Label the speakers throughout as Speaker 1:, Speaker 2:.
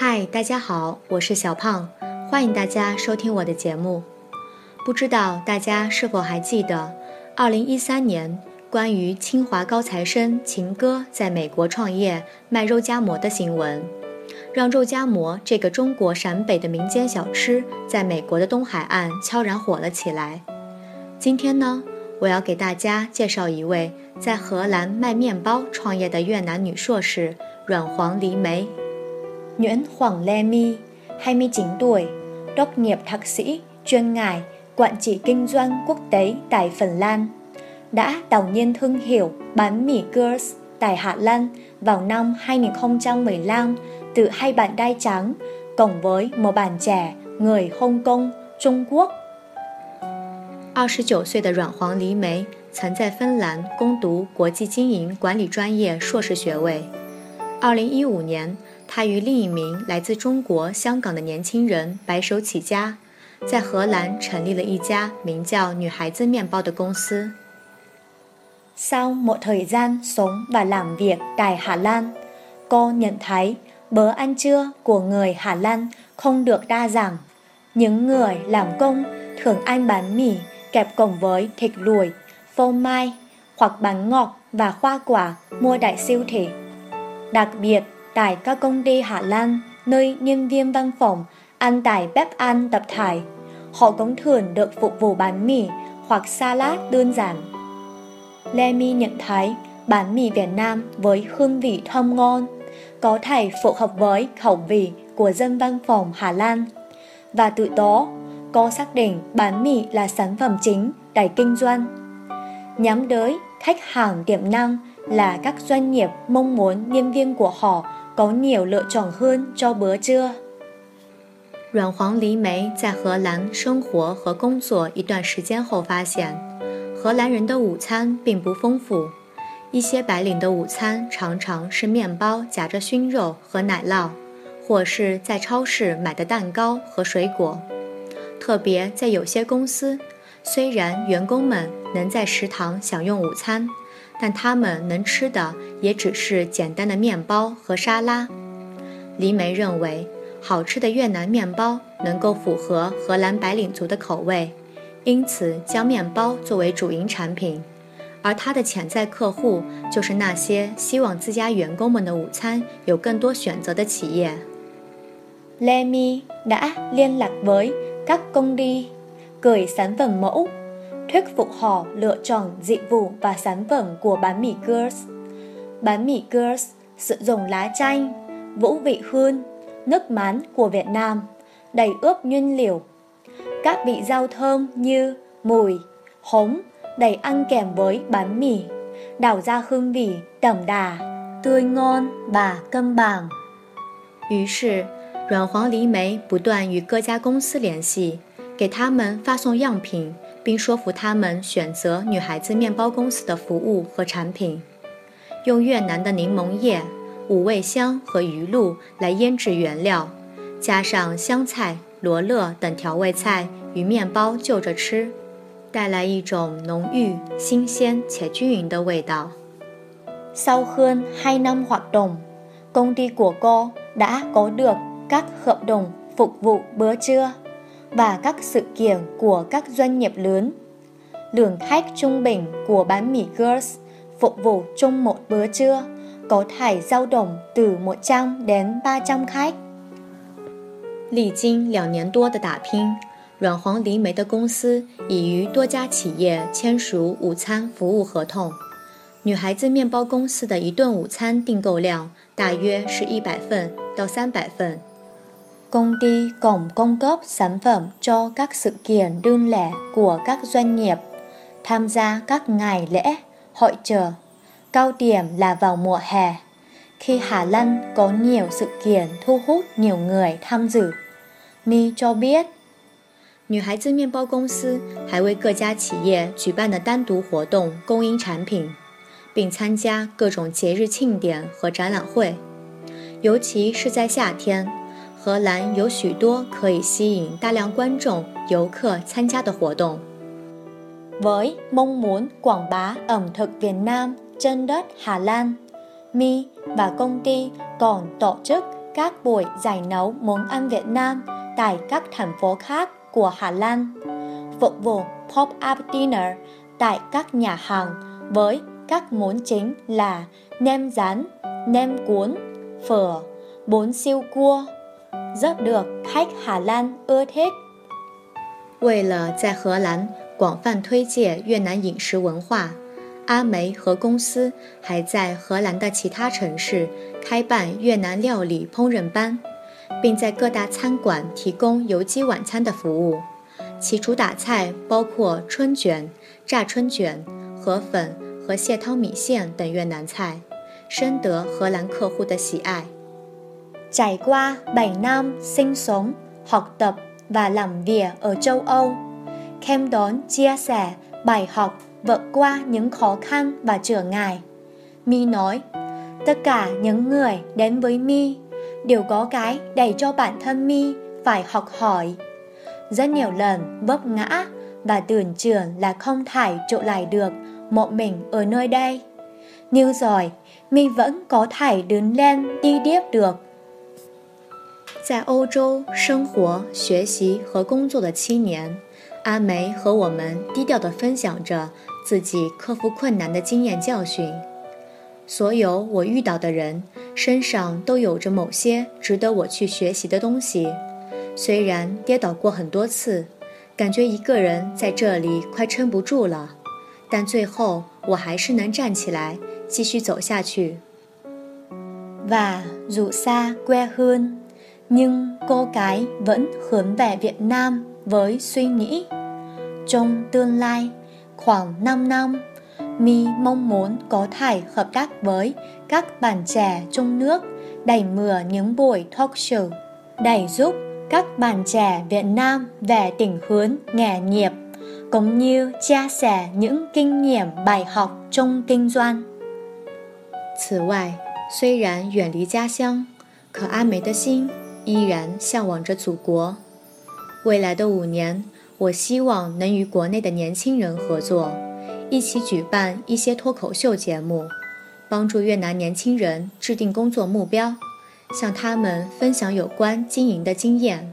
Speaker 1: 嗨，大家好，我是小胖，欢迎大家收听我的节目。不知道大家是否还记得，二零一三年关于清华高材生秦哥在美国创业卖肉夹馍的新闻，让肉夹馍这个中国陕北的民间小吃在美国的东海岸悄然火了起来。今天呢，我要给大家介绍一位在荷兰卖面包创业的越南女硕士阮黄黎梅。
Speaker 2: Nguyễn Hoàng Lê My, 29 tuổi, tốt nghiệp thạc sĩ chuyên ngành quản trị kinh doanh quốc tế tại Phần Lan, đã tạo nhiên thương hiệu bánh mì Girls tại Hà Lan vào năm 2015 từ hai bàn đai trắng cộng với một bàn trẻ người Hong Kong, Trung Quốc.
Speaker 1: 29岁的阮黄黎梅曾在芬兰攻读国际经营管理专业硕士学位。2015年。 他与另一名来自中国香港的年轻人白手起家，在荷兰成立了一家名叫“女孩子面包”的公司。
Speaker 2: Sau một thời gian sống và làm việc tại Hà Lan, cô nhận thấy bữa ăn trưa của người Hà Lan không được đa dạng. Những người làm công thường ăn bánh mì kẹp cùng với thịt luộc, phô mai hoặc bánh ngọt và hoa quả mua tại siêu thị. Đặc biệt tại các công ty Hà Lan, nơi nhân viên văn phòng ăn tại bếp ăn tập thể. Họ cũng thường được phục vụ bánh mì hoặc salad đơn giản. Lemmy nhận thấy bánh mì Việt Nam với hương vị thơm ngon, có thể phù hợp với khẩu vị của dân văn phòng Hà Lan. Và từ đó, cô xác định bánh mì là sản phẩm chính để kinh doanh. Nhắm tới khách hàng tiềm năng là các doanh nghiệp mong muốn nhân viên của họ có nhiều lựa chọn hơn cho bữa trưa。
Speaker 1: 阮黄梨梅在荷兰生活和工作一段时间后发现，荷兰人的午餐并不丰富，一些白领的午餐常常是面包夹着熏肉和奶酪，或是在超市买的蛋糕和水果。特别在有些公司，虽然员工们能在食堂享用午餐。但他们能吃的也只是简单的面包和沙拉。黎梅认为，好吃的越南面包能够符合荷兰白领族的口味，因此将面包作为主营产品。而他的潜在客户就是那些希望自家员工们的午餐有更多选择的企业。
Speaker 2: Lemmy đã liên lạc với các công ty gửi sản phẩm mẫu. thuyết phục họ lựa chọn dịch vụ và sản phẩm của bánh mì Girls. Bánh mì Girls sử dụng lá chanh, vũ vị hương, nước mắm của Việt Nam, đầy ướp nguyên liệu. Các vị rau thơm như mùi, hống đầy ăn kèm với bánh mì, đảo ra hương vị đậm đà, tươi ngon và cân bằng.
Speaker 1: 于是，阮黄梨梅不断与各家公司联系，给他们发送样品。 并说服他们选择女孩子面包公司的服务和产品，用越南的柠檬叶、五味香和鱼露来腌制原料，加上香菜、罗勒等调味菜与面包就着吃，带来一种浓郁、新鲜且均匀的味道。
Speaker 2: Sau hơn hai năm hoạt động, công ty của cô đã có được các hợp đồng phục vụ bữa trưa. và các sự kiện của các doanh nghiệp lớn. Lượng khách trung bình của bánh mì Girls phục vụ chung một bữa trưa có thể dao động từ 100đến 300khách。
Speaker 1: 历经两年多的打拼，软黄梨梅的公司已与多家企业签署午餐服务合同。女孩子面包公司的一顿午餐订购量大约是一百份到三百份。
Speaker 2: Công ty cũng cung cấp sản phẩm cho các sự kiện đơn lẻ của các doanh nghiệp, tham gia các ngày lễ, hội trợ. Cao điểm là vào mùa hè, khi Hà Lan có nhiều sự kiện thu hút nhiều người tham dự. Mi cho biết,
Speaker 1: 女孩子面包公司还为各家企业举办的单独活动供应产品，并参加各种节日庆典和展览会，尤其是在夏天。 荷兰有许多可以吸引大量观众、游客参加的活动。
Speaker 2: Với mong muốn quảng bá ẩm thực Việt Nam trên đất Hà Lan, Mi và công ty còn tổ chức các buổi giải nấu món ăn Việt Nam tại các thành phố khác của Hà Lan, phục vụ pop-up dinner tại các nhà hàng với các món chính là nem rán, nem cuốn, phở, bún siêu cua, rất được khách Hà Lan ưa thích.
Speaker 1: 为了在荷兰广泛推介越南饮食文化，阿梅和公司还在荷兰的其他城市开办越南料理烹饪班，并在各大餐馆提供油鸡晚餐的服务。其主打菜包括春卷、炸春卷、河粉和蟹汤米线等越南菜，深得荷兰客户的喜爱。
Speaker 2: Trải qua 7 năm sinh sống, học tập và làm việc ở châu Âu, Kem đón chia sẻ bài học vượt qua những khó khăn và trở ngại. Mi nói, tất cả những người đến với Mi đều có cái để cho bản thân Mi phải học hỏi. Rất nhiều lần vấp ngã và tưởng chừng là không thể trụ lại được một mình ở nơi đây. Nhưng rồi, Mi vẫn có thể đứng lên đi tiếp được
Speaker 1: 在欧洲生活、学习和工作的七年，阿梅和我们低调地分享着自己克服困难的经验教训。所有我遇到的人身上都有着某些值得我去学习的东西。虽然跌倒过很多次，感觉一个人在这里快撑不住了，但最后我还是能站起来，继续走下去。
Speaker 2: Và dù xa quê hương nhưng cô gái vẫn hướng về Việt Nam với suy nghĩ trong tương lai khoảng 5 năm Mi mong muốn có thể hợp tác với các bạn trẻ trong nước đẩy mưa những buổi talk show để giúp các bạn trẻ Việt Nam về tình hướng nghề nghiệp cũng như chia sẻ những kinh nghiệm bài học trong kinh doanh.
Speaker 1: 此外，虽然远离家乡，可阿梅的心 依然向往着祖国。未来的五年，我希望能与国内的年轻人合作，一起举办一些脱口秀节目，帮助越南年轻人制定工作目标，向他们分享有关经营的经验。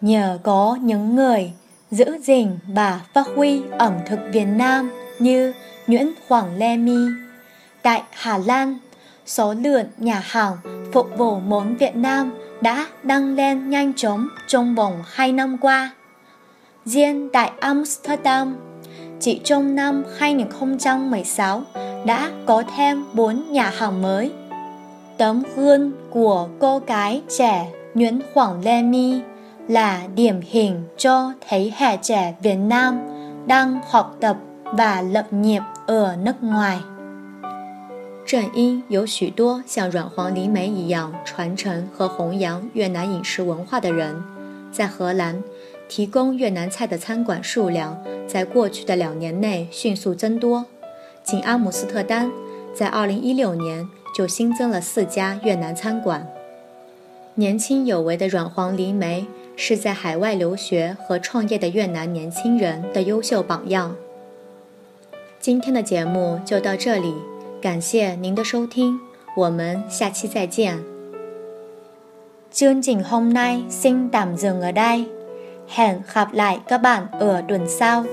Speaker 2: Nhờ có những người giữ gìn và phát huy ẩm thực Việt Nam như Nguyễn Hoàng Lê My tại Hà Lan số lượng nhà hàng phục vụ món Việt Nam đã đăng lên nhanh chóng trong vòng 2 năm qua. Riêng tại Amsterdam, chỉ trong năm 2016 đã có thêm 4 nhà hàng mới. Tấm gương của cô gái trẻ Nguyễn Hoàng Lê My là điểm hình cho thế hệ trẻ Việt Nam đang học tập và lập nghiệp ở nước ngoài.
Speaker 1: 正因有许多像阮黄梨梅一样传承和弘扬越南饮食文化的人，在荷兰提供越南菜的餐馆数量在过去的两年内迅速增多。仅阿姆斯特丹在2016年就新增了四家越南餐馆。年轻有为的阮黄梨梅是在海外留学和创业的越南年轻人的优秀榜样。今天的节目就到这里。感谢您的收听，我们下期再见。
Speaker 2: Chương trình hôm nay xin tạm dừng ở đây. Hẹn gặp lại các bạn ở tuần sau.